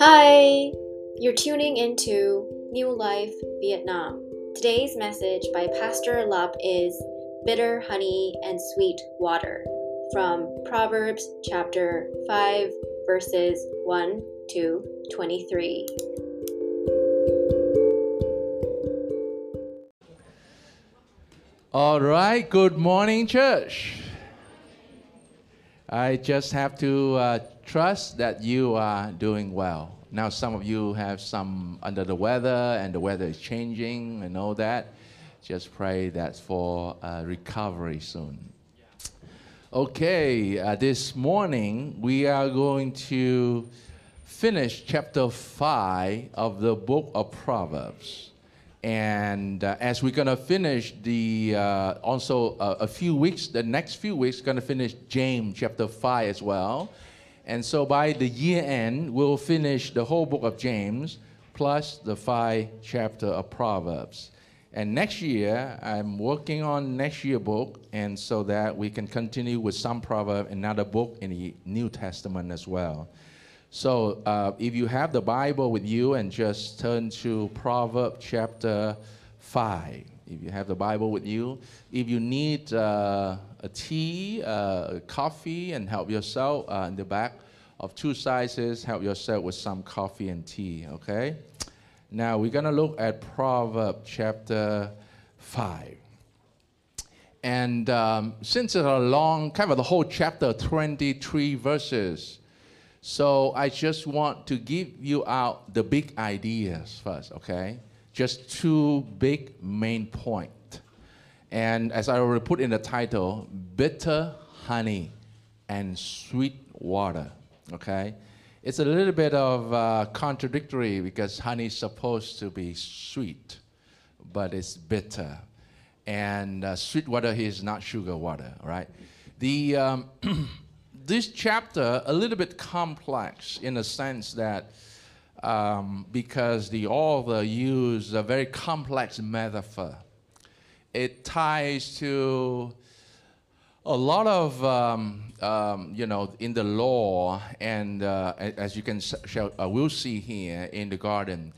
Hi! You're tuning into New Life Vietnam. Today's message by Pastor Lap is Bitter Honey and Sweet Water from Proverbs chapter 5, verses 1 to 23. All right, good morning, church. I just have to uh, trust that you are doing well. Now, some of you have some under the weather, and the weather is changing and all that. Just pray that for uh, recovery soon. Okay, uh, this morning we are going to finish chapter 5 of the book of Proverbs. And uh, as we're going to finish the, uh, also uh, a few weeks, the next few weeks, going to finish James chapter 5 as well. And so by the year end, we'll finish the whole book of James plus the five chapter of Proverbs. And next year, I'm working on next year book, and so that we can continue with some proverb, another book in the New Testament as well. So uh, if you have the Bible with you and just turn to Proverbs chapter 5. If you have the Bible with you, if you need uh, a tea, uh, coffee, and help yourself uh, in the back of two sizes, help yourself with some coffee and tea, okay? Now we're going to look at Proverbs chapter 5. And um, since it's a long, kind of the whole chapter, 23 verses, so I just want to give you out the big ideas first, okay? Just two big main point. And as I already put in the title, bitter honey and sweet water, okay? It's a little bit of uh, contradictory because honey is supposed to be sweet, but it's bitter. And uh, sweet water is not sugar water, right? The um, this chapter a little bit complex in the sense that um, because the author used a very complex metaphor. It ties to a lot of, um, um, you know, in the law, and uh, as you can shall, uh, we'll see here in the garden.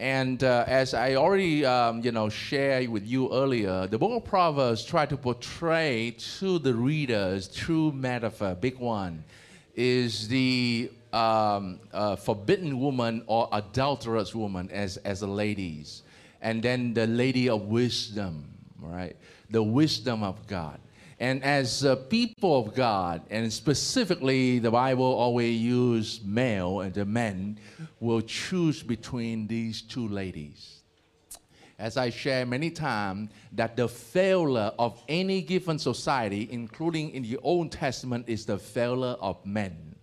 And uh, as I already, um, you know, shared with you earlier, the book of Proverbs try to portray to the readers true metaphor. Big one is the um, uh, forbidden woman or adulterous woman as as a ladies, and then the lady of wisdom, right? The wisdom of God. And as a people of God, and specifically the Bible always use male and the men will choose between these two ladies. As I share many times, that the failure of any given society, including in the Old Testament, is the failure of men.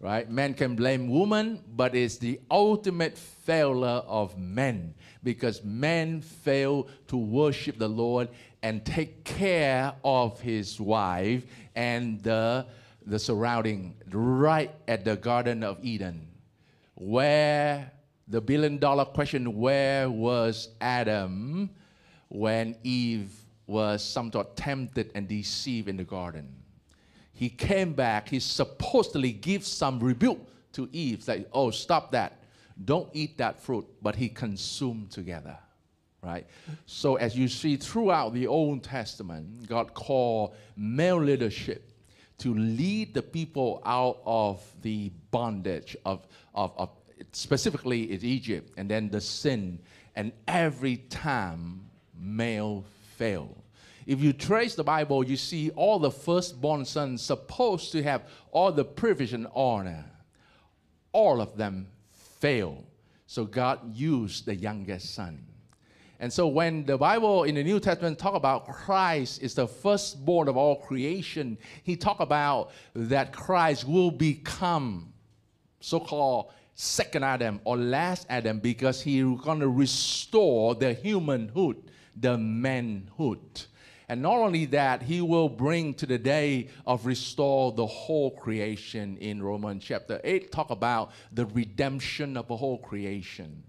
Right? Men can blame women, but it's the ultimate failure of men because men fail to worship the Lord and take care of his wife and the, the surrounding right at the Garden of Eden. Where the billion dollar question where was Adam when Eve was somewhat tempted and deceived in the garden? He came back, he supposedly gives some rebuke to Eve, like, oh, stop that. Don't eat that fruit, but he consumed together right? So as you see throughout the Old Testament, God called male leadership to lead the people out of the bondage of, of, of specifically in Egypt, and then the sin, and every time male failed. If you trace the Bible, you see all the firstborn sons supposed to have all the privilege and honor. All of them failed. So God used the youngest son and so when the Bible in the New Testament talk about Christ is the firstborn of all creation, he talk about that Christ will become so-called second Adam or last Adam because he's going to restore the humanhood, the manhood. And not only that, he will bring to the day of restore the whole creation in Romans chapter 8, talk about the redemption of the whole creation.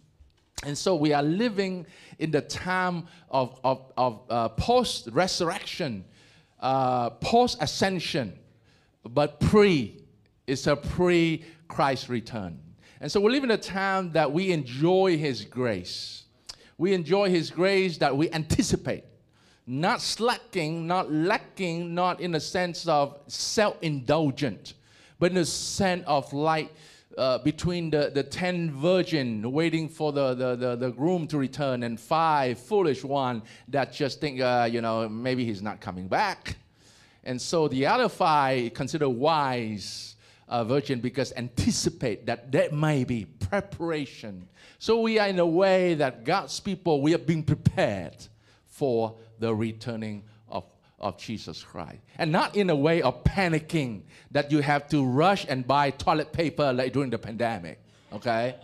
And so we are living in the time of, of, of uh, post resurrection, uh, post ascension, but pre, it's a pre Christ return. And so we live in a time that we enjoy His grace. We enjoy His grace that we anticipate, not slacking, not lacking, not in the sense of self indulgent, but in the sense of like uh, between the, the ten virgin waiting for the, the, the, the, groom to return and five foolish one that just think, uh, you know, maybe he's not coming back. And so the other five consider wise uh, virgin because anticipate that there may be preparation. So we are in a way that God's people, we are being prepared for the returning of, Jesus Christ. And not in a way of panicking that you have to rush and buy toilet paper like during the pandemic, okay?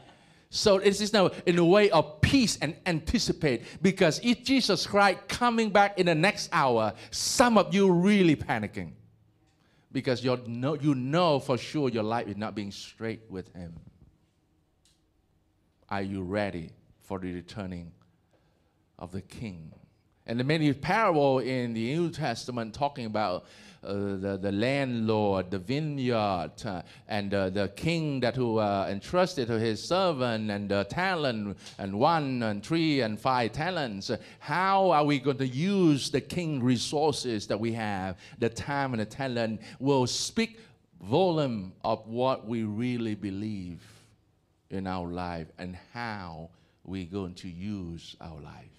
So it is now in a way of peace and anticipate because if Jesus Christ coming back in the next hour, some of you really panicking because you know, you know for sure your life is not being straight with Him. Are you ready for the returning of the King? And the many parable in the New Testament talking about uh, the, the landlord, the vineyard, uh, and uh, the king that who uh, entrusted to his servant and the talent and one and three and five talents. How are we going to use the king resources that we have? The time and the talent will speak volume of what we really believe in our life and how we're going to use our life.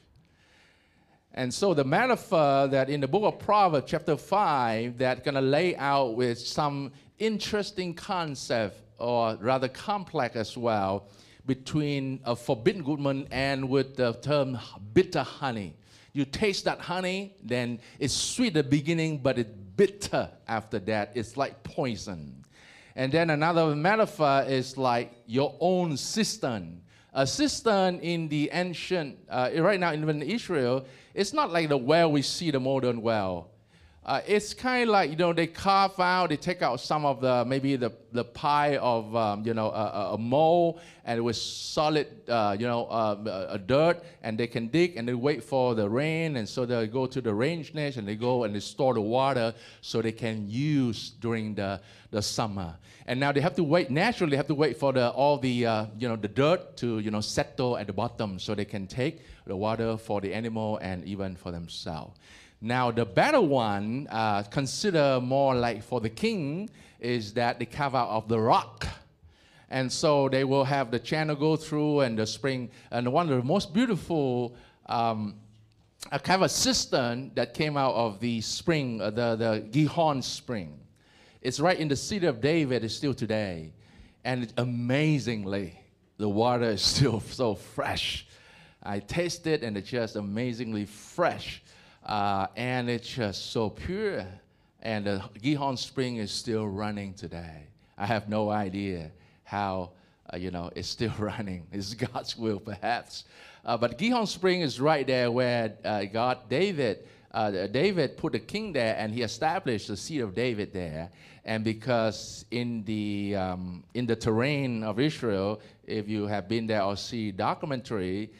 And so the metaphor that in the book of Proverbs, chapter 5, that gonna lay out with some interesting concept, or rather complex as well, between a forbidden goodman and with the term bitter honey. You taste that honey, then it's sweet at the beginning, but it's bitter after that. It's like poison. And then another metaphor is like your own cistern. A cistern in the ancient, uh, right now in Israel, it's not like the well we see the modern well. Uh, it's kind of like you know they carve out, they take out some of the maybe the, the pie of um, you know a, a mold and with solid uh, you know uh, a dirt, and they can dig and they wait for the rain, and so they go to the range nest and they go and they store the water so they can use during the, the summer. And now they have to wait naturally. They have to wait for the all the uh, you know the dirt to you know settle at the bottom so they can take the water for the animal and even for themselves. Now, the better one, uh, consider more like for the king, is that they carve out of the rock. And so they will have the channel go through and the spring. And one of the most beautiful um, a kind of a cistern that came out of the spring, uh, the, the Gihon spring. It's right in the city of David, it's still today. And amazingly, the water is still so fresh. I tasted it and it's just amazingly fresh. Uh, and it's just so pure. And the Gihon Spring is still running today. I have no idea how, uh, you know, it's still running. It's God's will, perhaps. Uh, but Gihon Spring is right there where uh, God, David, uh, David put a king there and he established the seat of David there. And because in the, um, in the terrain of Israel, if you have been there or see documentary,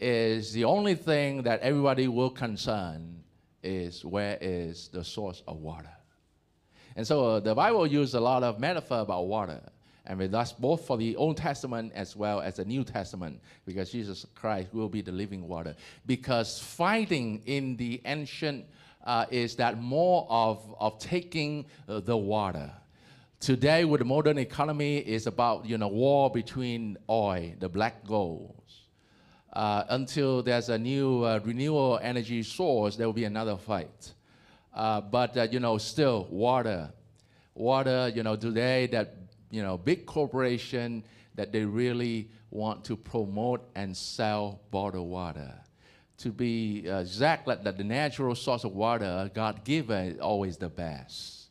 is the only thing that everybody will concern is where is the source of water. And so uh, the Bible uses a lot of metaphor about water. And that's both for the Old Testament as well as the New Testament, because Jesus Christ will be the living water. Because fighting in the ancient uh, is that more of, of taking uh, the water. Today, with the modern economy, is about you know war between oil, the black gold, uh, until there's a new uh, renewable energy source, there will be another fight. Uh, but uh, you know, still water, water. You know, today that you know big corporation that they really want to promote and sell bottled water. To be uh, exactly that the natural source of water, God given, is always the best.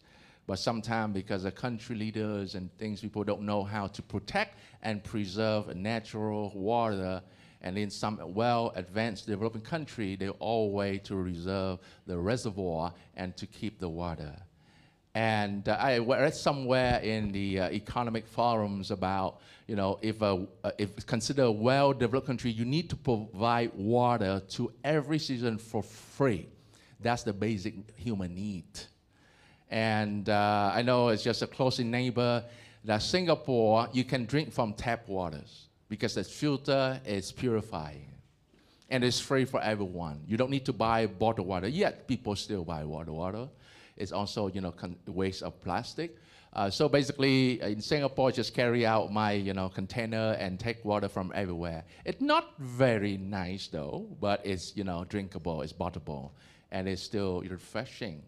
But sometimes because the country leaders and things, people don't know how to protect and preserve natural water and in some well advanced developing country, they all way to reserve the reservoir and to keep the water. And uh, I read somewhere in the uh, economic forums about, you know, if, a, uh, if consider a well-developed country, you need to provide water to every citizen for free. That's the basic human need. And uh, I know it's just a close neighbor that Singapore, you can drink from tap waters because the filter is purifying and it's free for everyone. You don't need to buy bottled water. Yet people still buy water. Water It's also, you know, waste of plastic. Uh, so basically, in Singapore, just carry out my, you know, container and take water from everywhere. It's not very nice though, but it's, you know, drinkable, it's bottleable, and it's still refreshing.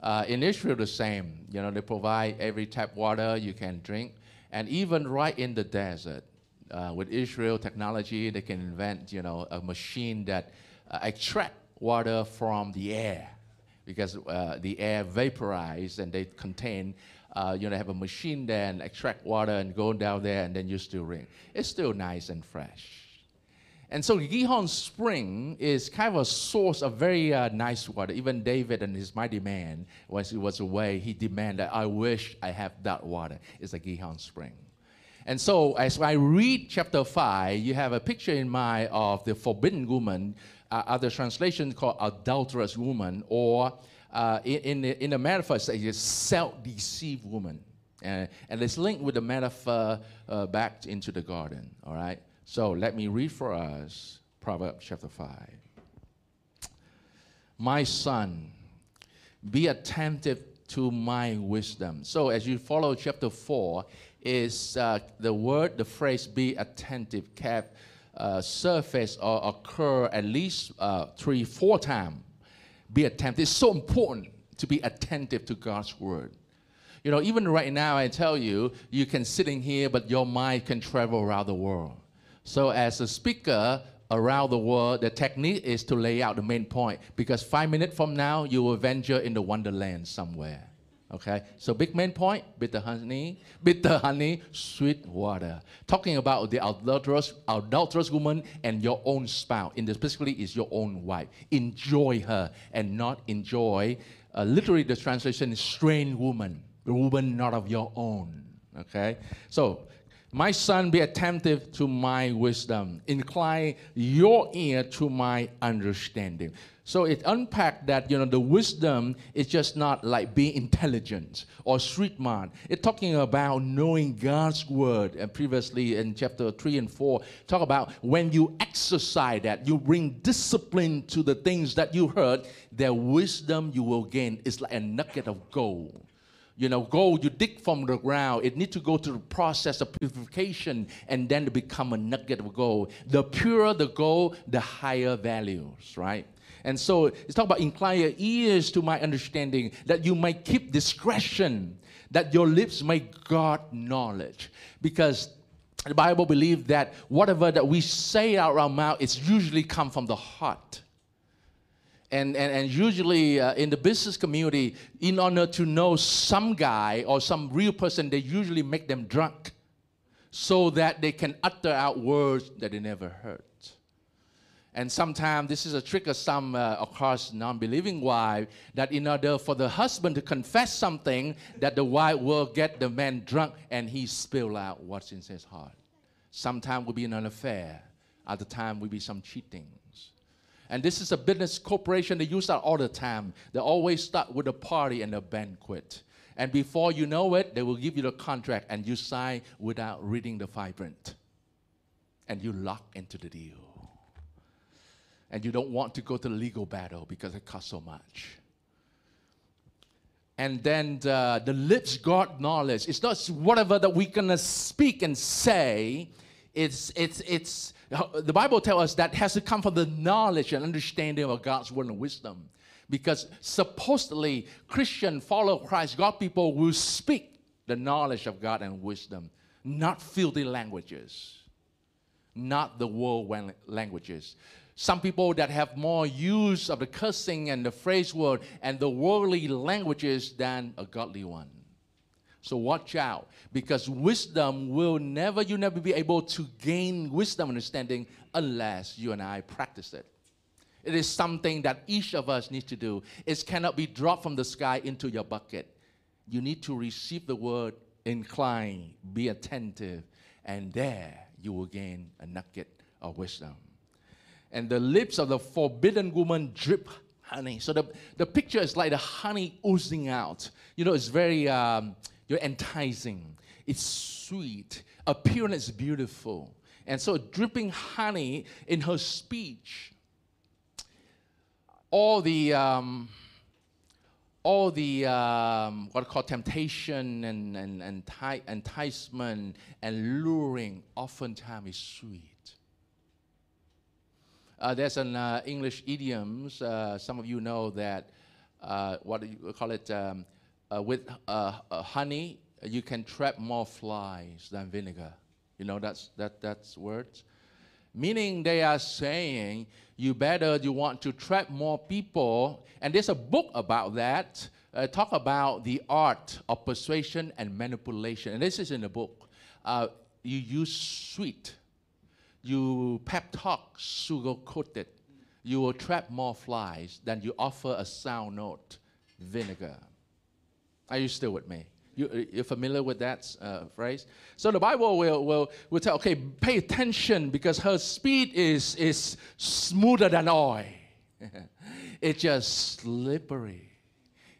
Uh, in Israel, the same. You know, they provide every tap water you can drink, and even right in the desert, uh, with Israel technology, they can invent, you know, a machine that uh, extract water from the air because uh, the air vaporize and they contain, uh, you know, have a machine there and extract water and go down there and then you still drink. It's still nice and fresh. And so Gihon Spring is kind of a source of very uh, nice water. Even David and his mighty man, when he was away, he demanded, I wish I have that water. It's a Gihon Spring. And so, as I read chapter 5, you have a picture in mind of the forbidden woman, uh, other translations called adulterous woman, or uh, in, the, in the metaphor, it's self deceived woman. and it's linked with the metaphor uh, back into the garden, all right? So, let me read for us Proverbs chapter 5. My son, be attentive to my wisdom. So, as you follow chapter 4, is uh, the word, the phrase be attentive, kept uh, surface or occur at least uh, three, four times. Be attentive. It's so important to be attentive to God's word. You know, even right now, I tell you, you can sit in here, but your mind can travel around the world. So, as a speaker around the world, the technique is to lay out the main point because five minutes from now, you will venture in the wonderland somewhere. Okay, so big main point, bitter honey, bitter honey, sweet water. Talking about the adulterous, adulterous woman and your own spouse. In this, specifically, is your own wife. Enjoy her and not enjoy. Uh, literally, the translation is strange woman, the woman not of your own. Okay, so my son, be attentive to my wisdom. Incline your ear to my understanding. So it unpacked that, you know, the wisdom is just not like being intelligent or street smart. It's talking about knowing God's word. And previously in chapter 3 and 4, talk about when you exercise that, you bring discipline to the things that you heard, the wisdom you will gain is like a nugget of gold you know, gold you dig from the ground, it needs to go through the process of purification and then to become a nugget of gold. The purer the gold, the higher values, right? And so it's talking about incline your ears to my understanding, that you might keep discretion, that your lips may guard knowledge. Because the Bible believes that whatever that we say out our mouth, it's usually come from the heart. And, and, and usually uh, in the business community, in order to know some guy or some real person, they usually make them drunk so that they can utter out words that they never heard. And sometimes this is a trick of some, uh, of course, non-believing wife, that in order for the husband to confess something, that the wife will get the man drunk and he spill out what's in his heart. Sometimes will be in an affair. Other time will be some cheatings. And this is a business corporation. They use that all the time. They always start with a party and a banquet. And before you know it, they will give you the contract and you sign without reading the fine print. And you lock into the deal and you don't want to go to the legal battle because it costs so much. And then the, the lips guard knowledge. It's not whatever that we're gonna speak and say. It's it's it's the Bible tells us that has to come from the knowledge and understanding of God's word and wisdom. Because supposedly Christian follow Christ, God people will speak the knowledge of God and wisdom, not filthy languages, not the world languages. Some people that have more use of the cursing and the phrase word and the worldly languages than a godly one. So watch out because wisdom will never, you never be able to gain wisdom understanding unless you and I practice it. It is something that each of us needs to do. It cannot be dropped from the sky into your bucket. You need to receive the word, incline, be attentive, and there you will gain a nugget of wisdom and the lips of the forbidden woman drip honey. So the, the picture is like the honey oozing out. You know, it's very um, you're enticing. it's sweet, appearance beautiful. And so dripping honey in her speech, all the um, all the um, what I call temptation and, and, and enti- enticement and luring oftentimes is sweet. Uh, there's an uh, English idiom. Uh, some of you know that uh, what do you call it? Um, uh, with uh, honey, you can trap more flies than vinegar. You know that's that that's words. Meaning they are saying you better you want to trap more people, and there's a book about that. talk about the art of persuasion and manipulation, and this is in the book. you use sweet you pep talk sugar coated, you will trap more flies than you offer a sound note vinegar. Are you still with me? You, you're familiar with that uh, phrase? So the Bible will, will, will tell, okay, pay attention because her speed is, is smoother than oil. it's just slippery.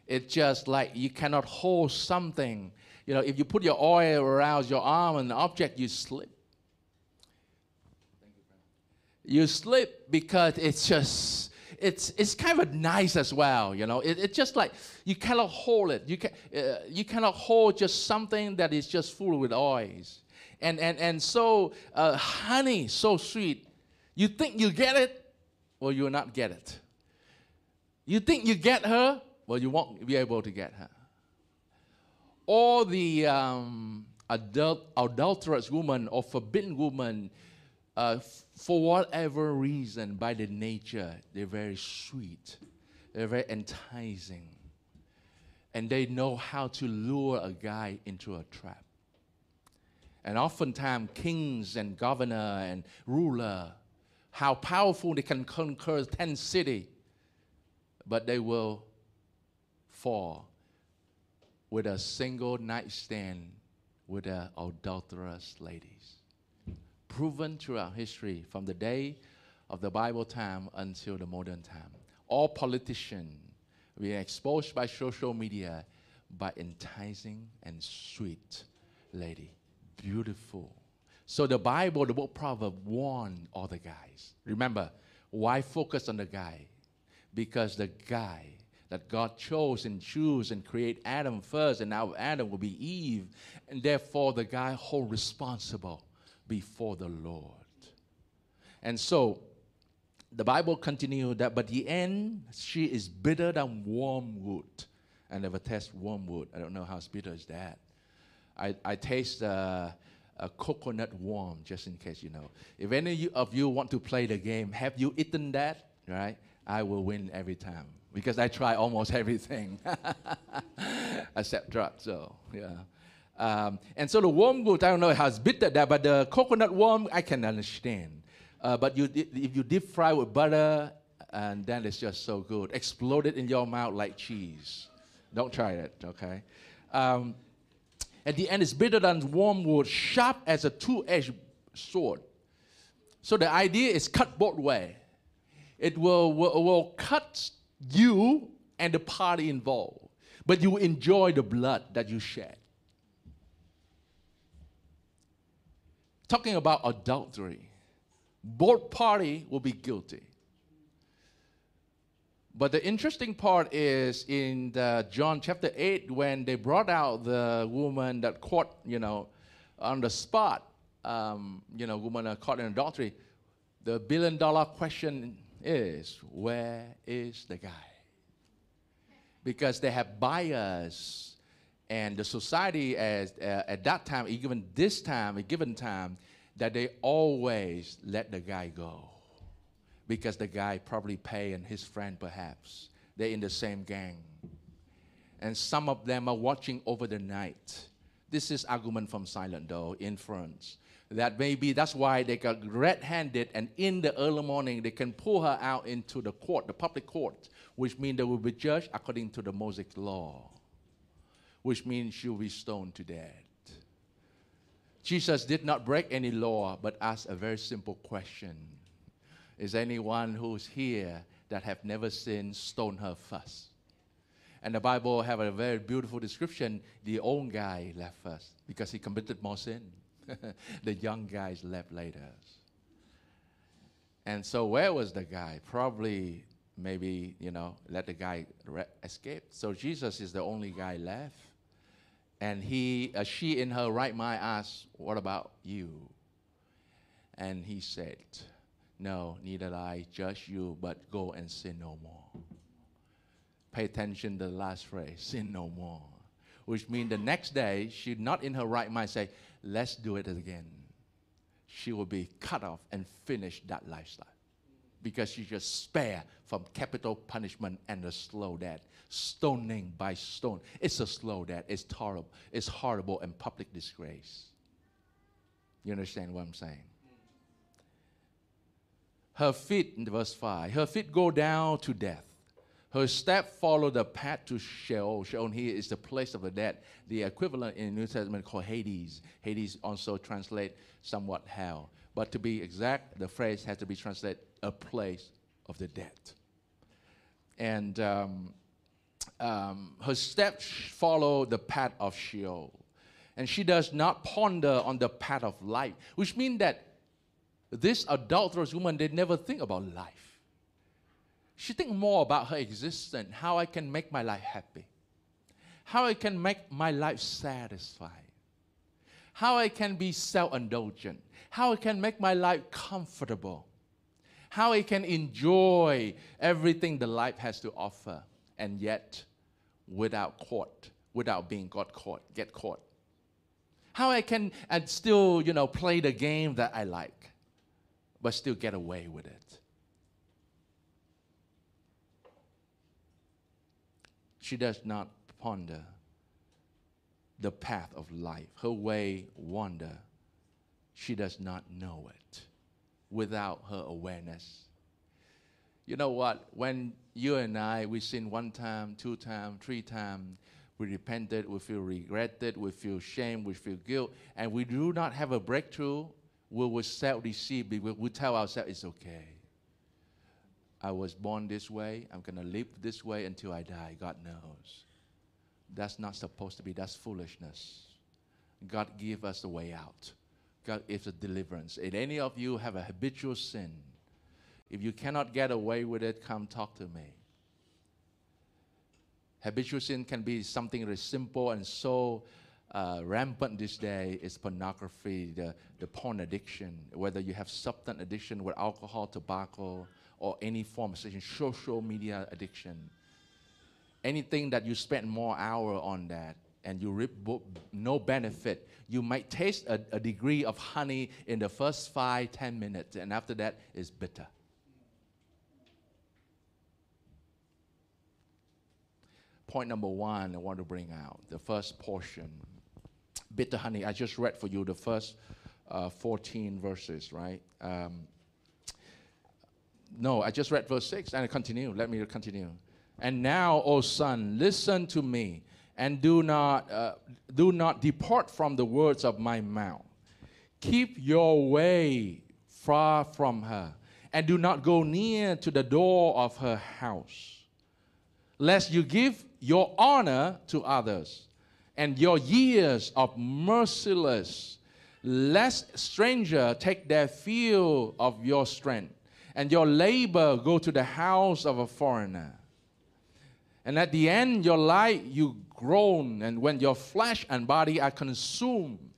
It's just like you cannot hold something. You know, if you put your oil around your arm and the object, you slip you sleep because it's just it's it's kind of nice as well you know? It, it's just like you cannot hold it. You can uh, you cannot hold just something that is just full with oils. And and and so uh, honey so sweet. You think you get it? Well you will not get it. You think you get her? Well you won't be able to get her. Or the um, adult, adulterous woman or forbidden woman uh, for whatever reason, by the nature, they're very sweet, they're very enticing, and they know how to lure a guy into a trap. And oftentimes, kings and governor and ruler, how powerful they can conquer 10 city, but they will fall with a single nightstand with an adulterous ladies proven throughout history from the day of the Bible time until the modern time. All politicians were exposed by social media by enticing and sweet lady, beautiful. So the Bible, the book Proverbs, warned all the guys. Remember, why focus on the guy? Because the guy that God chose and chose and create Adam first, and now Adam will be Eve, and therefore the guy hold responsible before the Lord. And so the Bible continued that, but the end, she is bitter than wormwood. I never taste wormwood. I don't know how bitter is that. I, I taste uh, a coconut worm, just in case you know. If any of you want to play the game, have you eaten that? Right? I will win every time because I try almost everything except drugs. So, yeah. Um, and so the wormwood, I don't know how it's bitter that, but the coconut worm, I can understand. Uh, but you, if you deep fry with butter, and then it's just so good. Explode it in your mouth like cheese. Don't try it, okay? Um, at the end, it's bitter than wormwood, sharp as a two-edged sword. So the idea is cut both way. It will, will, will cut you and the party involved, but you enjoy the blood that you shed. Talking about adultery. Both party will be guilty. But the interesting part is in John chapter 8, when they brought out the woman that caught, you know, on the spot, um, you know, woman caught in adultery, the billion dollar question is, where is the guy? Because they have bias and the society as, uh, at that time, even this time, a given time, that they always let the guy go. Because the guy probably pay and his friend perhaps. They're in the same gang. And some of them are watching over the night. This is argument from silent though inference. That maybe that's why they got red-handed and in the early morning they can pull her out into the court the public court which means they will be judged according to the mosaic law which means she'll be stoned to death. Jesus did not break any law, but asked a very simple question Is anyone who's here that have never sinned stone her first? And the Bible have a very beautiful description. The old guy left first because he committed more sin. the young guys left later. And so where was the guy? Probably maybe, you know, let the guy escape. So Jesus is the only guy left. And he, uh, she in her right mind asked, what about you? And he said, no, neither I judge you, but go and sin no more. Pay attention to the last phrase, sin no more. Which means the next day, she not in her right mind say, let's do it again. She will be cut off and finish that lifestyle because she just spare from capital punishment and the slow death. Stoning by stone. It's a slow death. It's horrible. It's horrible and public disgrace. You understand what I'm saying? Her feet, in verse 5, her feet go down to death. Her step follow the path to Sheol. Sheol here is the place of the dead. The equivalent in the New Testament called Hades. Hades also translate somewhat hell. But to be exact, the phrase has to be translated a place of the dead. And um, um, her steps follow the path of Sheol. And she does not ponder on the path of life, which means that this adulterous woman did never think about life she think more about her existence, how I can make my life happy, how I can make my life satisfied, how I can be self-indulgent, how I can make my life comfortable, how I can enjoy everything the life has to offer, and yet without caught, without being got caught, get caught. How I can and still, you know, play the game that I like, but still get away with it. She does not ponder the path of life. Her way wander. She does not know it without her awareness. You know what? When you and I, we sin one time, two time, three time, we repented, we feel regretted, we feel shame, we feel guilt, and we do not have a breakthrough, we will self-deceive, we tell ourselves it's okay. I was born this way. I'm to live this way until I die. God knows. That's not supposed to be. That's foolishness. God give us the way out. God gives a deliverance. If any of you have a habitual sin, if you cannot get away with it, come talk to me. Habitual sin can be something very simple and so uh, rampant this day is pornography, the, the porn addiction, whether you have substance addiction with alcohol, tobacco, or any form of social media addiction. Anything that you spend more hour on that and you reap no benefit, you might taste a, a degree of honey in the first five, ten minutes, and after that, it's bitter. Point number one I want to bring out the first portion bitter honey. I just read for you the first uh, 14 verses, right? Um, no, I just read verse 6 and I continue. Let me continue. And now, O son, listen to me and do not, uh, do not depart from the words of my mouth. Keep your way far from her and do not go near to the door of her house, lest you give your honor to others and your years of merciless, lest stranger take their fill of your strength and your labor go to the house of a foreigner. And at the end, your light you groan, and when your flesh and body are consumed,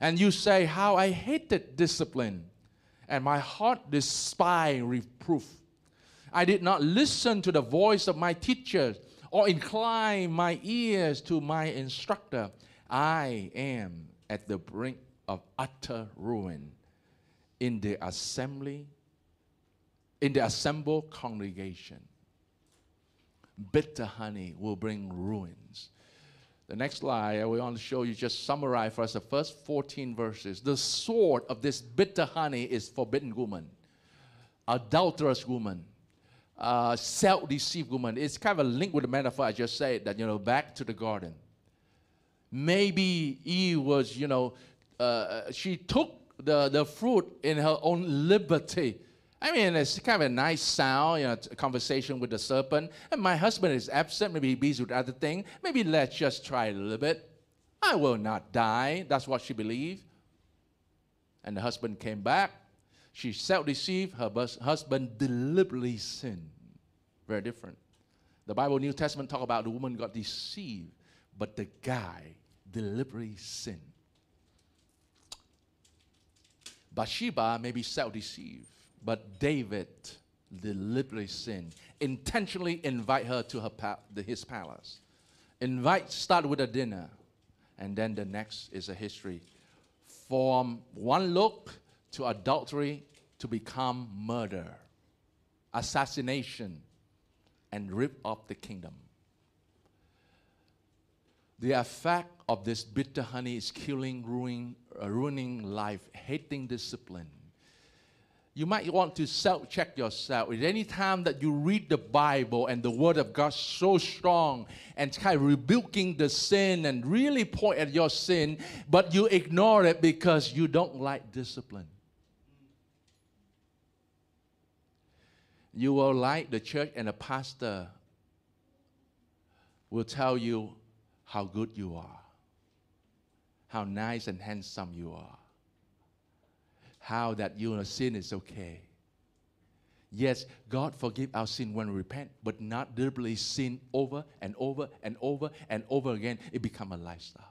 and you say, How I hated discipline, and my heart despised reproof. I did not listen to the voice of my teachers or incline my ears to my instructor. I am at the brink of utter ruin in the assembly in the assembled congregation. Bitter honey will bring ruins. The next slide, I want to show you, just summarize for us the first 14 verses. The sword of this bitter honey is forbidden woman, adulterous woman, uh, self-deceived woman. It's kind of a link with the metaphor I just said that, you know, back to the garden. Maybe Eve was, you know, uh, she took the, the fruit in her own liberty I mean, it's kind of a nice sound, you know, a conversation with the serpent. And my husband is absent, maybe he's busy with other things. Maybe let's just try a little bit. I will not die. That's what she believed. And the husband came back. She self deceived. Her husband deliberately sinned. Very different. The Bible, New Testament, talk about the woman got deceived, but the guy deliberately sinned. Bathsheba may be self deceived but David deliberately sinned, intentionally invite her to her pa- his palace. Invite, start with a dinner, and then the next is a history. From one look to adultery to become murder, assassination, and rip off the kingdom. The effect of this bitter honey is killing, uh, ruining life, hating discipline you might want to self check yourself. At any time that you read the Bible and the Word of God so strong and kind of rebuking the sin and really point at your sin, but you ignore it because you don't like discipline. You will like the church and the pastor will tell you how good you are, how nice and handsome you are how that you know sin is okay. Yes, God forgive our sin when we repent, but not deliberately sin over and over and over and over again. It become a lifestyle.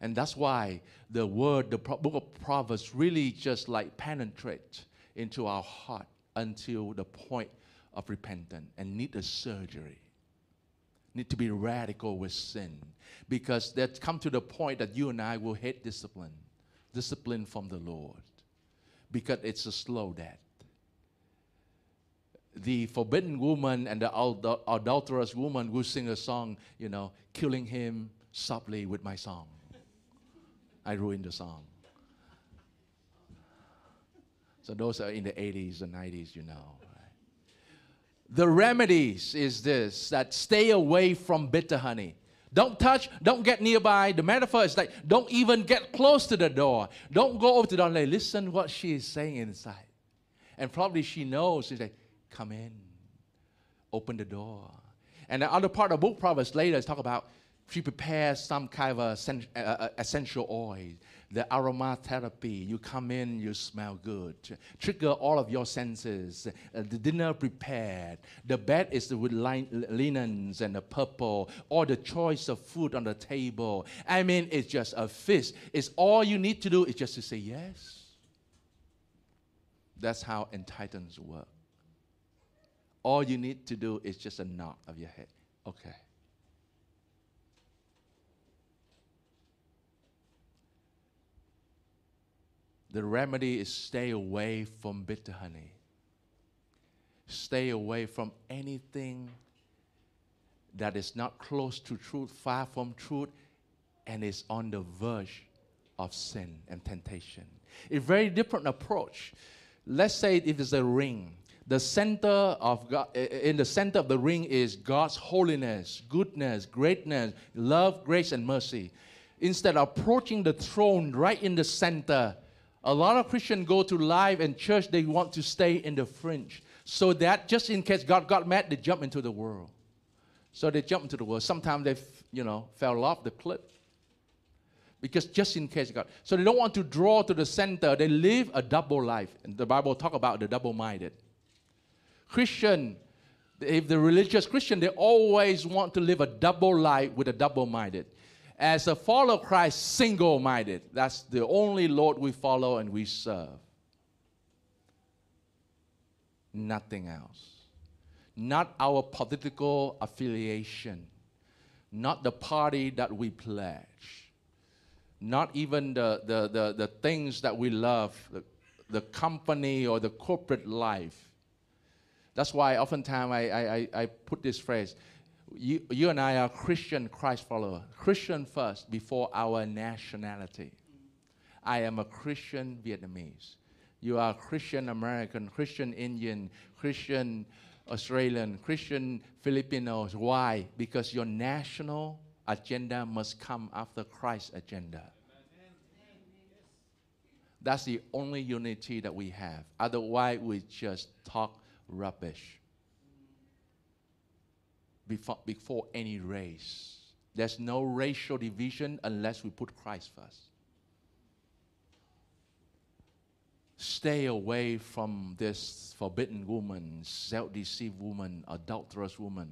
And that's why the word, the book of Proverbs really just like penetrate into our heart until the point of repentance and need a surgery. Need to be radical with sin. Because that come to the point that you and I will hate discipline discipline from the Lord because it's a slow death. The forbidden woman and the adulterous woman will sing a song, you know, killing him softly with my song. I ruined the song. So those are in the 80s and 90s, you know. The remedies is this that stay away from bitter honey. Don't touch, don't get nearby. The metaphor is like, don't even get close to the door. Don't go over to the door and listen what she is saying inside. And probably she knows, she's like, come in, open the door. And the other part of the book, Proverbs later, is talk about she prepares some kind of essential oil the aromatherapy. You come in, you smell good. Trigger all of your senses. Uh, the dinner prepared. The bed is with linens and the purple. All the choice of food on the table. I mean, it's just a feast. It's all you need to do is just to say yes. That's how entitlements work. All you need to do is just a nod of your head. Okay. The remedy is stay away from bitter honey. Stay away from anything that is not close to truth, far from truth, and is on the verge of sin and temptation. A very different approach. Let's say if it's a ring, the center of God, in the center of the ring is God's holiness, goodness, greatness, love, grace, and mercy. Instead of approaching the throne right in the center, a lot of Christians go to life and church, they want to stay in the fringe. So that just in case God got mad, they jump into the world. So they jump into the world. Sometimes they, you know, fell off the cliff. Because just in case God. So they don't want to draw to the center. They live a double life. And the Bible talk about the double-minded. Christian, if the religious Christian, they always want to live a double life with a double-minded as a follower of Christ, single minded. That's the only Lord we follow and we serve. Nothing else. Not our political affiliation, not the party that we pledge, not even the, the, the, the things that we love, the, the company or the corporate life. That's why oftentimes I, I, I put this phrase you, you and I are Christian Christ follower. Christian first before our nationality. I am a Christian Vietnamese. You are Christian American, Christian Indian, Christian Australian, Christian Filipinos. Why? Because your national agenda must come after Christ's agenda. That's the only unity that we have. Otherwise, we just talk rubbish before, before any race. There's no racial division unless we put Christ first. Stay away from this forbidden woman, self deceived woman, adulterous woman,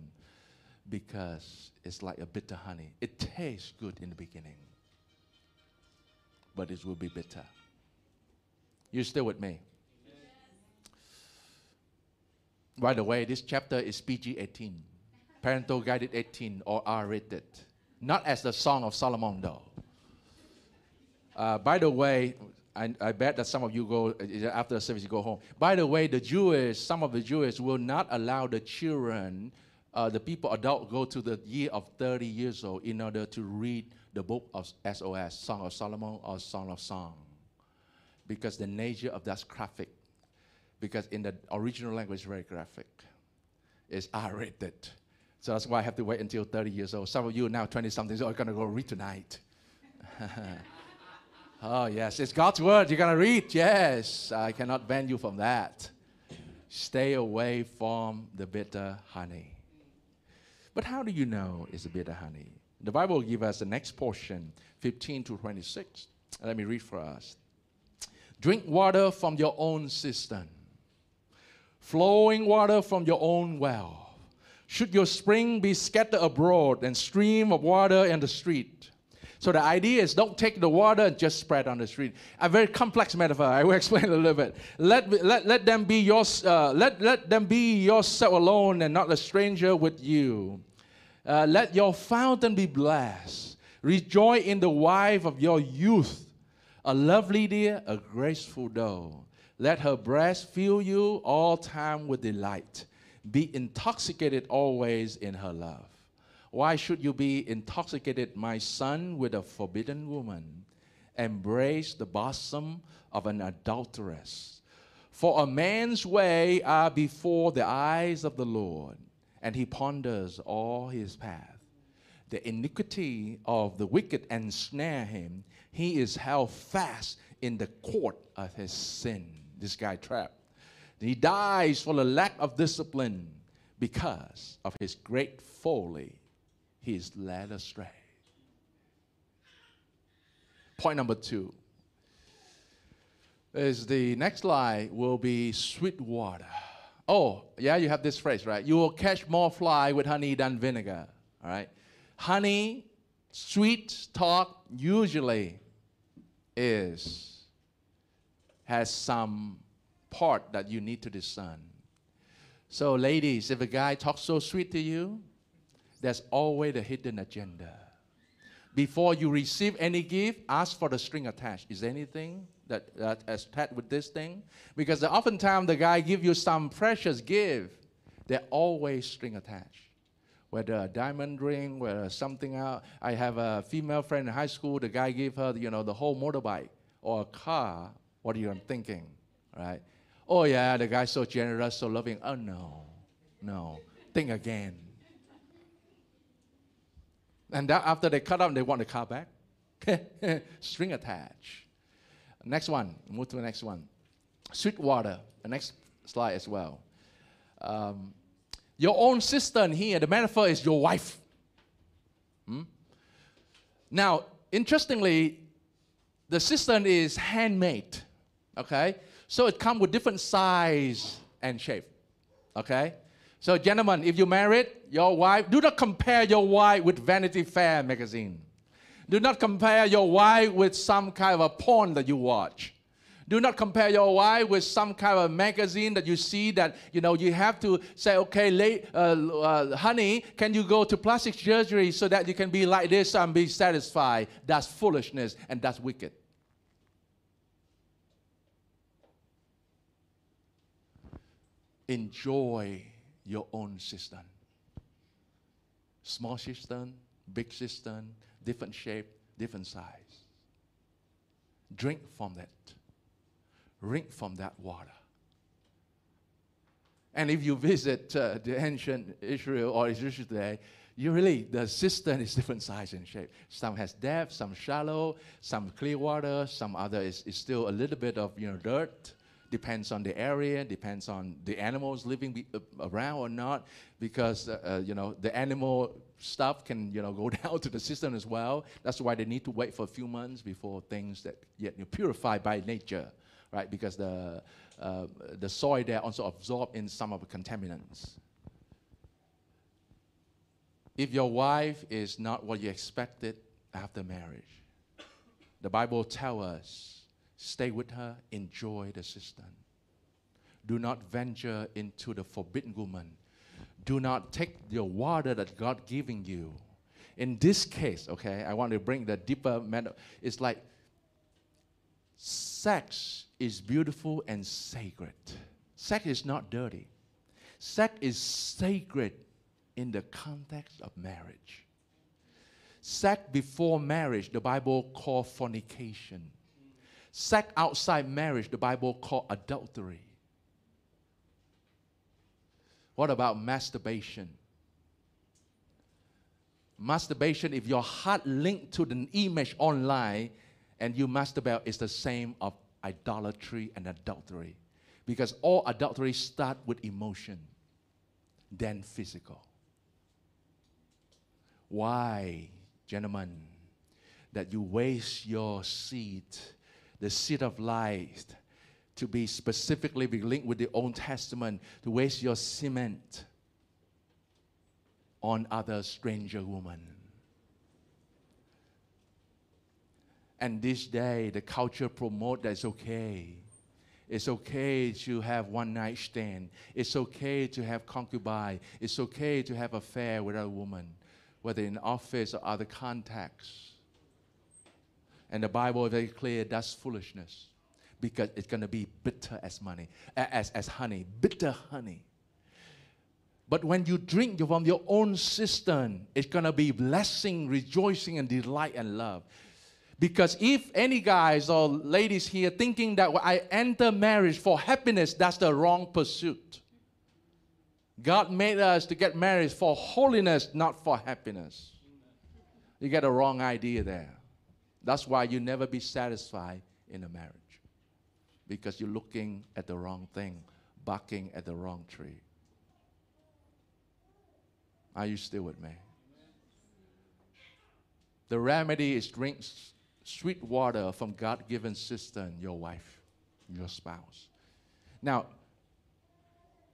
because it's like a bitter honey. It tastes good in the beginning, but it will be bitter. You still with me? By the way, this chapter is PG 18, parental guided 18 or R rated. Not as the Song of Solomon, though. Uh, by the way, I, I, bet that some of you go after the service, you go home. By the way, the Jewish, some of the Jewish will not allow the children, uh, the people, adult, go to the year of 30 years old in order to read the book of SOS, Song of Solomon or Song of Song, because the nature of that's graphic. Because in the original language, very graphic. It's R-rated. So that's why I have to wait until 30 years old. Some of you now 20 something, so are going to go read tonight. oh, yes, it's God's word. You're going to read. Yes, I cannot ban you from that. Stay away from the bitter honey. But how do you know it's a bitter honey? The Bible will give us the next portion, 15 to 26. Let me read for us. Drink water from your own cistern, flowing water from your own well should your spring be scattered abroad and stream of water in the street? So the idea is don't take the water and just spread on the street. A very complex metaphor. I will explain a little bit. Let, let, let them be yours. Uh, let, let them be yourself alone and not a stranger with you. Uh, let your fountain be blessed. Rejoice in the wife of your youth, a lovely deer, a graceful doe. Let her breast fill you all time with delight be intoxicated always in her love. Why should you be intoxicated, my son, with a forbidden woman? Embrace the bosom of an adulteress. For a man's way are before the eyes of the Lord, and he ponders all his path. The iniquity of the wicked ensnare him. He is held fast in the court of his sin. This guy trapped. He dies for the lack of discipline because of his great folly. He is led astray. Point number two is the next line will be sweet water. Oh, yeah, you have this phrase, right? You will catch more fly with honey than vinegar. All right? Honey, sweet talk usually is has some part that you need to discern. So, ladies, if a guy talks so sweet to you, there's always a hidden agenda. Before you receive any gift, ask for the string attached. Is there anything that, that is attached with this thing? Because oftentimes the guy give you some precious gift, they're always string attached. Whether a diamond ring, whether something else. I have a female friend in high school. The guy gave her, you know, the whole motorbike or a car. What are you thinking, right? Oh, yeah, the guy's so generous, so loving. Oh, no, no. Think again. And that after they cut up, they want the car back. String attached. Next one, move to the next one. Sweet water, the next slide as well. Um, your own cistern here, the metaphor is your wife. Hmm? Now, interestingly, the cistern is handmade. Okay? So it comes with different size and shape. Okay? So, gentlemen, if you married your wife, do not compare your wife with Vanity Fair magazine. Do not compare your wife with some kind of a porn that you watch. Do not compare your wife with some kind of magazine that you see that you know you have to say, okay, late, uh, uh, honey, can you go to plastic surgery so that you can be like this and be satisfied? That's foolishness and that's wicked. Enjoy your own cistern. Small cistern, big cistern, different shape, different size. Drink from that. Drink from that water. And if you visit uh, the ancient Israel or Israel today, you really, the cistern is different size and shape. Some has depth, some shallow, some clear water, some other is, is still a little bit of, you know, dirt. Depends on the area, depends on the animals living uh, around or not, because, uh, uh, you know, the animal stuff can, you know, go down to the cistern as well. That's why they need to wait for a few months before things that get you know, purified by nature, right? Because the, uh, the soil there also absorb in some of the contaminants. If your wife is not what you expected after marriage, the Bible tells us stay with her, enjoy the cistern. Do not venture into the forbidden woman. Do not take your water that God giving you. In this case, okay, I want to bring the deeper matter. It's like sex is beautiful and sacred. Sex is not dirty. Sex is sacred in the context of marriage. Sex before marriage, the Bible called fornication. Sex outside marriage, the Bible called adultery. What about masturbation? Masturbation, if your heart linked to the image online and you masturbate, is the same of idolatry and adultery. Because all adultery start with emotion, then physical. Why, gentlemen, that you waste your seed, the seed of life, to be specifically be linked with the Old Testament, to waste your cement on other stranger woman. And this day, the culture promote that it's okay. It's okay to have one night stand. It's okay to have concubine. It's okay to have affair with a woman, whether in office or other contexts. And the Bible is very clear that's foolishness because it's going to be bitter as money, as, as honey, bitter honey. But when you drink from your own cistern, it's going to be blessing, rejoicing, and delight and love. Because if any guys or ladies here thinking that I enter marriage for happiness, that's the wrong pursuit. God made us to get married for holiness, not for happiness. You get a wrong idea there. That's why you never be satisfied in a marriage. Because you're looking at the wrong thing, barking at the wrong tree. Are you still with me? The remedy is drink sweet water from God given cistern, your wife, your spouse. Now,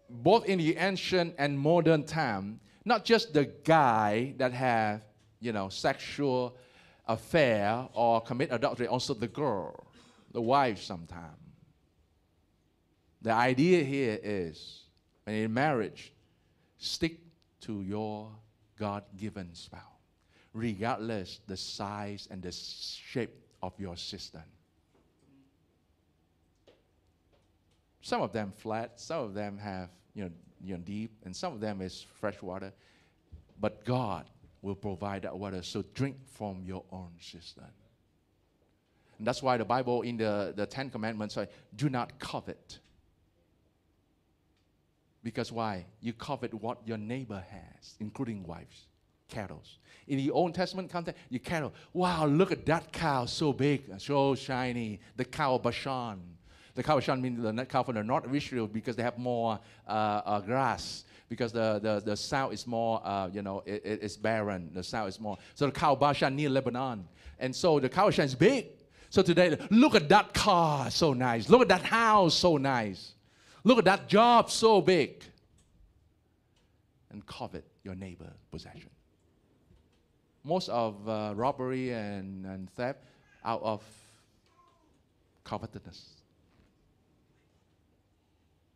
both in the ancient and modern time, not just the guy that have, you know, sexual affair or commit adultery, also the girl, the wife sometimes. The idea here is, in marriage, stick to your God-given spouse regardless the size and the shape of your cistern. Some of them flat, some of them have you know, you know deep, and some of them is fresh water. But God will provide that water, so drink from your own cistern. And that's why the Bible in the, the Ten Commandments say, do not covet. Because why? You covet what your neighbor has, including wives cattle. In the Old Testament context, you cattle. Wow, look at that cow, so big, so shiny. The cow of Bashan. The cow of Bashan means the cow from the north of Israel because they have more uh, uh, grass. Because the, the, the south is more, uh, you know, it, it's barren. The south is more. So the cow Bashan near Lebanon. And so the cow Bashan is big. So today, look at that car, so nice. Look at that house, so nice. Look at that job, so big. And covet your neighbor possession most of uh, robbery and, and theft out of covetousness.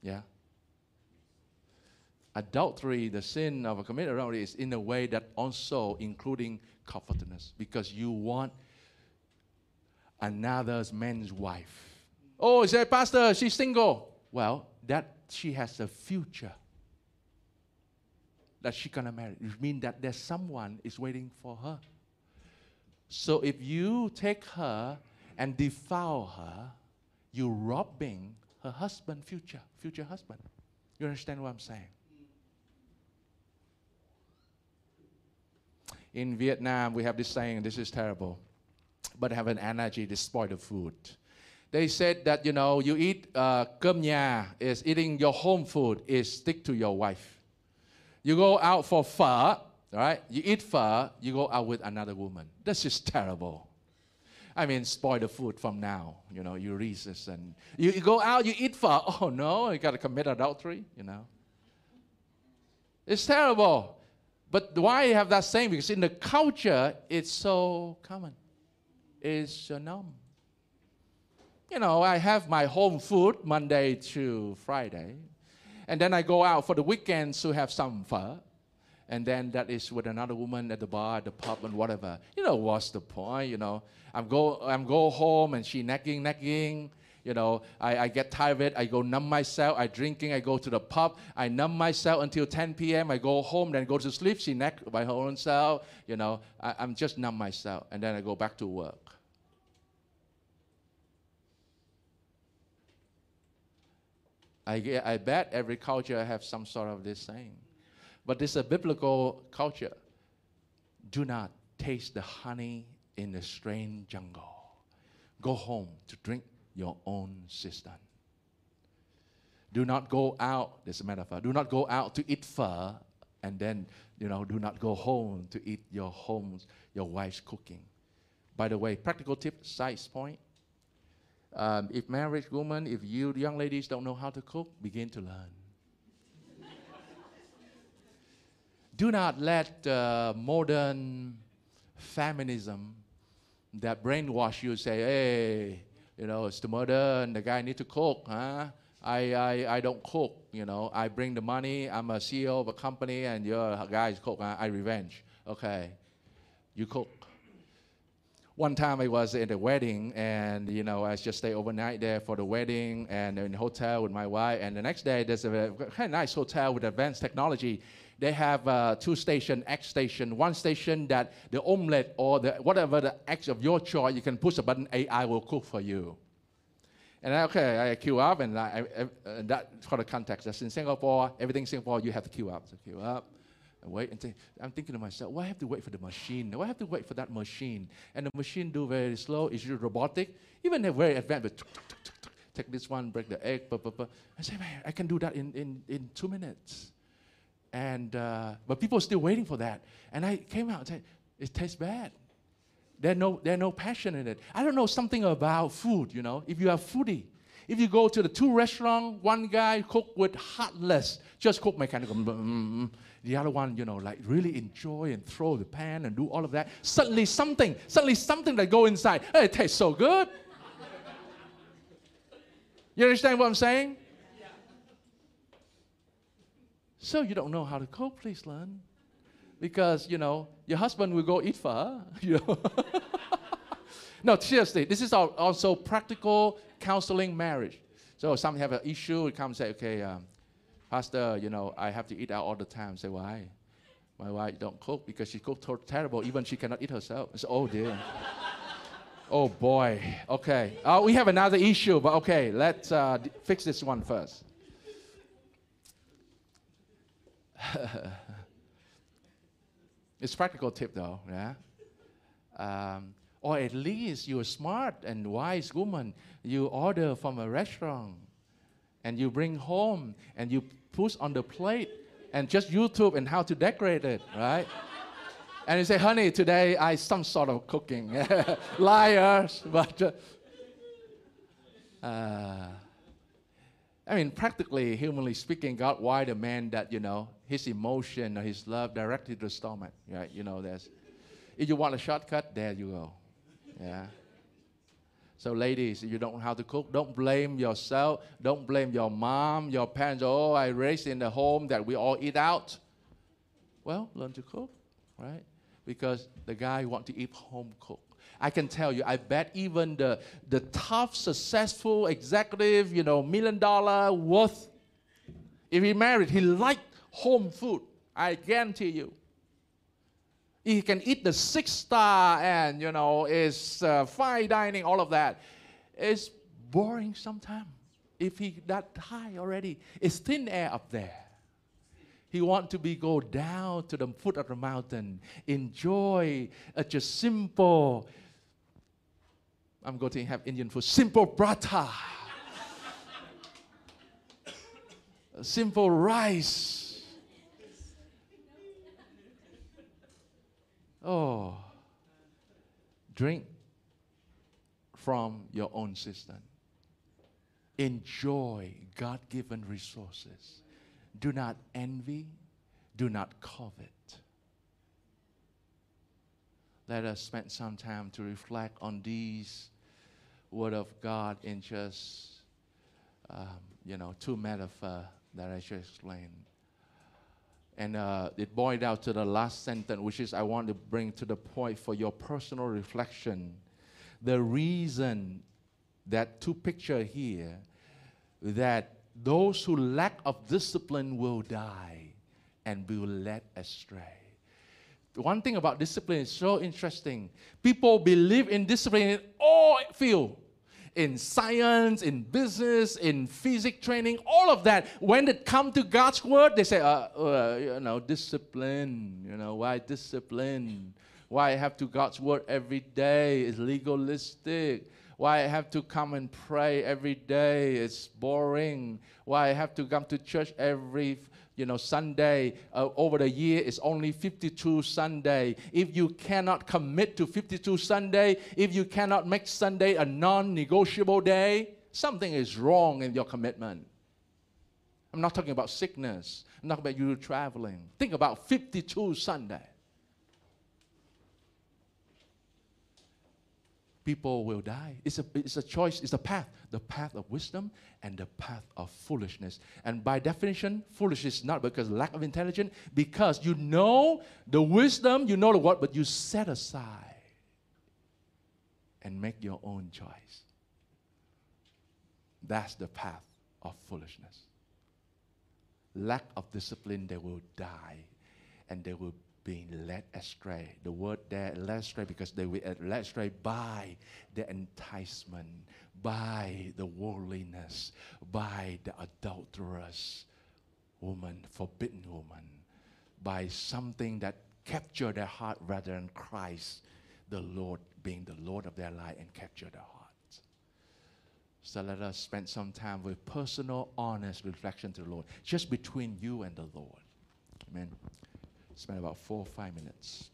Yeah. Adultery, the sin of a committed adultery, is in a way that also including covetousness because you want another man's wife. Oh, that pastor? She's single. Well, that she has a future that she's gonna marry. It means that there's someone is waiting for her. So if you take her and defile her, you're robbing her husband, future, future husband. You understand what I'm saying? In Vietnam, we have this saying, this is terrible, but have an energy to spoil the food. They said that, you know, you eat uh, cơm nhà, is eating your home food, is stick to your wife. You go out for phở, right? You eat phở, you go out with another woman. This is terrible. I mean, spoil the food from now. You know, you resist and you, you go out, you eat phở. Oh no, you got to commit adultery. You know, it's terrible. But why you have that saying? Because in the culture, it's so common. It's a norm. You know, I have my home food Monday to Friday, and then I go out for the weekends to have some phở and then that is with another woman at the bar, at the pub, and whatever. You know, what's the point? You know, I'm go, I'm go home, and she nagging, nagging. You know, I, I get tired of it. I go numb myself. I drinking. I go to the pub. I numb myself until 10 p.m. I go home, then go to sleep. She nag by her own self. You know, I, I'm just numb myself, and then I go back to work. I, I bet every culture have some sort of this saying. But this is a biblical culture. Do not taste the honey in the strange jungle. Go home to drink your own cistern. Do not go out, this is a metaphor, do not go out to eat pho and then, you know, do not go home to eat your home's, your wife's cooking. By the way, practical tip, side point. Um, if married woman, if you young ladies don't know how to cook, begin to learn. do not let uh, modern feminism that brainwash you say, hey, you know, it's the murder and the guy need to cook, huh? I, I, I don't cook, you know. I bring the money, I'm a CEO of a company, and you're a cook, huh? I revenge. Okay, you cook. One time I was at a wedding, and you know I just stay overnight there for the wedding, and in a hotel with my wife. And the next day there's a kind nice hotel with advanced technology they have uh, two station, X station. One station that the omelette or the, whatever the X of your choice, you can push a button, AI will cook for you. And I, okay, I queue up, and I, I, uh, that for the context. That's in Singapore. Everything in Singapore, you have to queue up. So queue up, and wait. And I'm thinking to myself, why have to wait for the machine? Why have to wait for that machine? And the machine do very slow. Is it robotic. Even they're very advanced. Take this one, break the egg. I say, man, I can do that in, in, in two minutes. And, uh, but people are still waiting for that. And I came out and said, it tastes bad. There's no, there's no passion in it. I don't know something about food, you know. If you are foodie, if you go to the two restaurant, one guy cook with heartless, just cook mechanical. Mm, mm, mm. The other one, you know, like really enjoy and throw the pan and do all of that. Suddenly something, suddenly something that go inside. Hey, it tastes so good. you understand what I'm saying? So you don't know how to cook, please learn. Because, you know, your husband will go eat pho. You know? no, seriously, this is also practical counseling marriage. So some have an issue, you come and say, okay, um, Pastor, you know, I have to eat out all the time. Say, why? My wife don't cook because she cooks terrible. Even she cannot eat herself. I oh dear. oh boy. Okay. Uh, we have another issue, but okay, let's uh, fix this one first. it's practical tip though, yeah. Um, or at least you're a smart and wise woman. You order from a restaurant, and you bring home and you put on the plate, and just YouTube and how to decorate it, right? and you say, "Honey, today I some sort of cooking." Liars, but. Uh, uh, I mean, practically, humanly speaking, God wired a man that, you know, his emotion or his love directed to the stomach. Right? You know, there's, if you want a shortcut, there you go. Yeah. So, ladies, you don't know how to cook, don't blame yourself. Don't blame your mom, your parents. Oh, I raised in the home that we all eat out. Well, learn to cook, right? Because the guy want to eat home cooked. I can tell you, I bet even the, the tough, successful executive, you know, million dollar worth, if he married, he liked home food. I guarantee you. He can eat the six star and, you know, is uh, fine dining, all of that. It's boring sometimes. If he that high already, it's thin air up there. He want to be go down to the foot of the mountain, enjoy a just simple. I'm going to have Indian food. Simple prata, simple rice. Oh, drink from your own cistern. Enjoy God given resources. Do not envy, do not covet. Let us spend some time to reflect on these word of God in just, um, you know, two metaphors that I just explained. And uh, it boiled down to the last sentence, which is I want to bring to the point for your personal reflection. The reason that two picture here that those who lack of discipline will die and be led astray. One thing about discipline is so interesting. People believe in discipline in all field, in science, in business, in physics training, all of that. When it come to God's word, they say, uh, uh, you know, discipline. You know, why discipline? Why I have to God's word every day? It's legalistic. Why I have to come and pray every day? It's boring. Why I have to come to church every you know Sunday uh, over the year is only 52 Sunday. If you cannot commit to 52 Sunday, if you cannot make Sunday a non-negotiable day, something is wrong in your commitment. I'm not talking about sickness. I'm not about you traveling. Think about 52 Sunday. People will die. It's a, it's a choice, it's a path the path of wisdom and the path of foolishness. And by definition, foolishness is not because lack of intelligence, because you know the wisdom, you know the what, but you set aside and make your own choice. That's the path of foolishness. Lack of discipline, they will die and they will being led astray. The word there, led astray, because they were led astray by the enticement, by the worldliness, by the adulterous woman, forbidden woman, by something that captured their heart rather than Christ, the Lord, being the Lord of their life and capture their heart. So let us spend some time with personal, honest reflection to the Lord, just between you and the Lord. Amen spend about four or five minutes.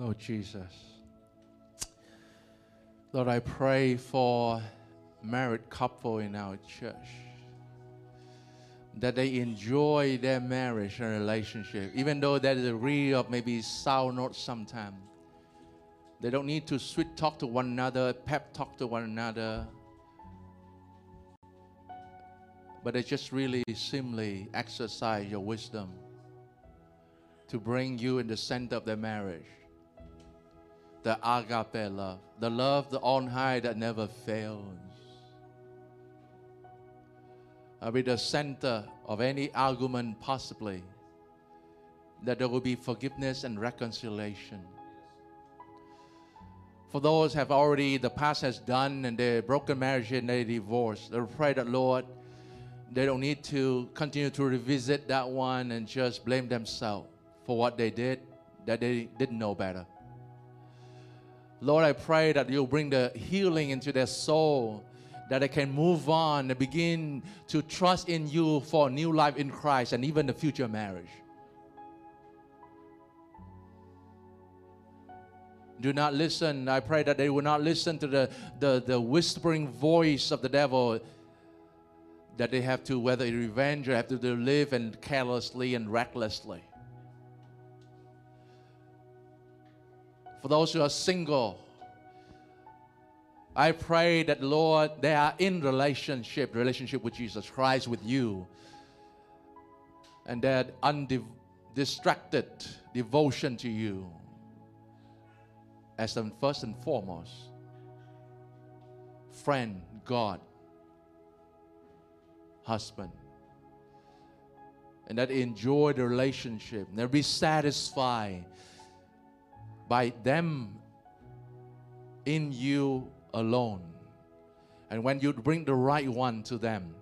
Lord Jesus. Lord, I pray for married couple in our church that they enjoy their marriage and relationship, even though that is a real, maybe sour note sometimes. They don't need to sweet talk to one another, pep talk to one another, but they just really simply exercise your wisdom to bring you in the center of their marriage. The agape love, the love, the on high that never fails. I'll be the center of any argument possibly, that there will be forgiveness and reconciliation. For those have already, the past has done and they broken marriage and they divorced, they pray that Lord, they don't need to continue to revisit that one and just blame themselves for what they did that they didn't know better. Lord, I pray that you'll bring the healing into their soul, that they can move on and begin to trust in you for a new life in Christ and even the future marriage. Do not listen. I pray that they will not listen to the, the, the whispering voice of the devil that they have to, whether revenge or have to live and carelessly and recklessly. For those who are single, I pray that Lord, they are in relationship, relationship with Jesus Christ, with you, and that undistracted devotion to you as the first and foremost friend, God, husband. And that enjoy the relationship. And be satisfied by them in you alone. And when you bring the right one to them,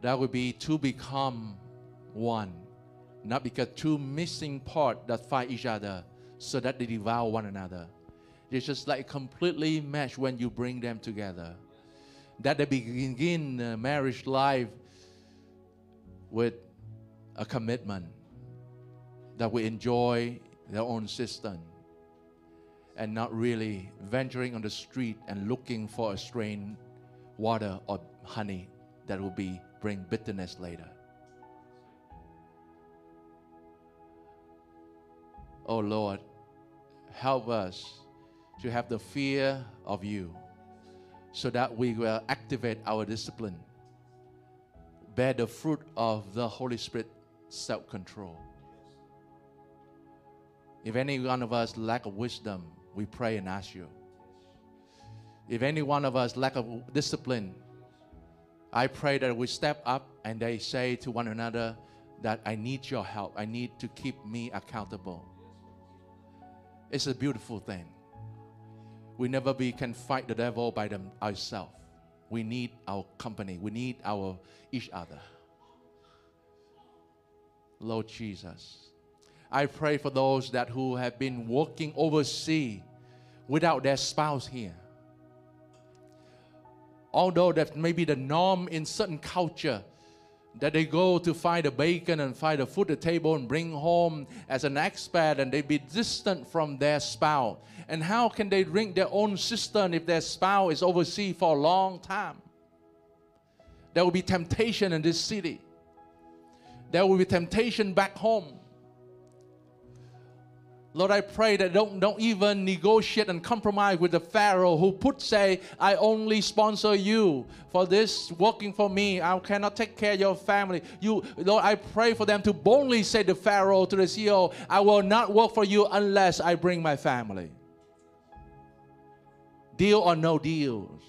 that will be to become one. Not because two missing parts that fight each other so that they devour one another. It's just like completely mesh when you bring them together that they begin marriage life with a commitment that we enjoy their own cistern and not really venturing on the street and looking for a strained water or honey that will be bring bitterness later. Oh Lord, help us to have the fear of you so that we will activate our discipline, bear the fruit of the Holy Spirit self control. If any one of us lack of wisdom, we pray and ask you. If any one of us lack of discipline, I pray that we step up and they say to one another that I need your help. I need to keep me accountable. It's a beautiful thing we never be can fight the devil by them ourselves. We need our company. We need our each other. Lord Jesus, I pray for those that who have been working overseas without their spouse here. Although that may be the norm in certain culture, that they go to find the bacon and find the food at the table and bring home as an expat and they be distant from their spouse. And how can they drink their own cistern if their spouse is overseas for a long time? There will be temptation in this city. There will be temptation back home. Lord, I pray that don't, don't even negotiate and compromise with the Pharaoh who put say, I only sponsor you for this working for me. I cannot take care of your family. You, Lord, I pray for them to boldly say to Pharaoh, to the CEO, I will not work for you unless I bring my family. Deal or no deals.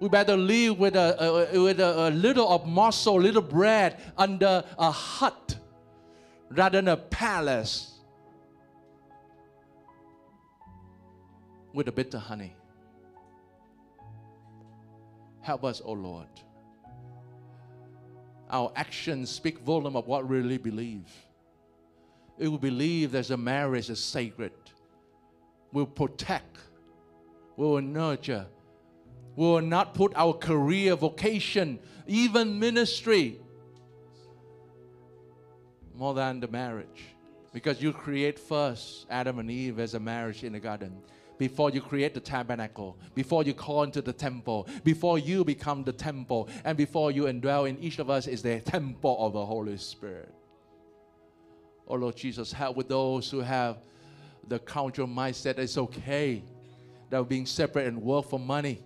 We better live with a, a with a, a little of muscle, little bread under a hut rather than a palace with a bitter honey. Help us, O oh Lord. Our actions speak volume of what we really believe. We will believe that a marriage is sacred. We'll protect. We will nurture. We will not put our career, vocation, even ministry more than the marriage. Because you create first Adam and Eve as a marriage in the garden. Before you create the tabernacle, before you call into the temple, before you become the temple, and before you indwell in each of us is the temple of the Holy Spirit. Oh Lord Jesus, help with those who have the cultural mindset it's okay that we're being separate and work for money.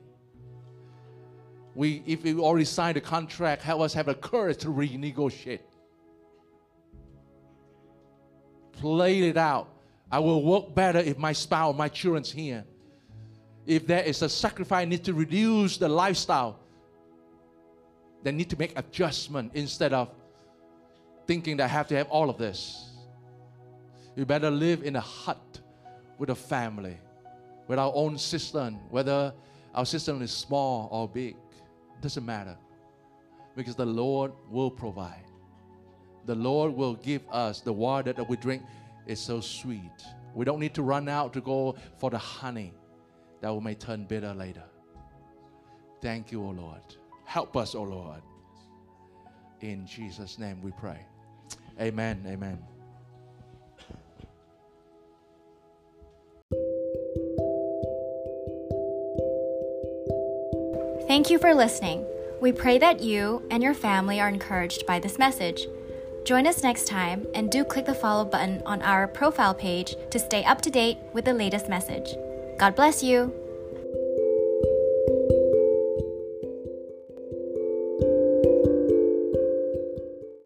We, if we already signed a contract, help us have the courage to renegotiate. Play it out. I will work better if my spouse, my children's here. If there is a sacrifice, I need to reduce the lifestyle. They need to make adjustment instead of thinking that I have to have all of this. You better live in a hut with a family, with our own cistern, whether our cistern is small or big. Doesn't matter. Because the Lord will provide. The Lord will give us the water that we drink is so sweet. We don't need to run out to go for the honey that we may turn bitter later. Thank you, O Lord. Help us, O Lord. In Jesus' name we pray. Amen. Amen. Thank you for listening. We pray that you and your family are encouraged by this message. Join us next time and do click the follow button on our profile page to stay up to date with the latest message. God bless you.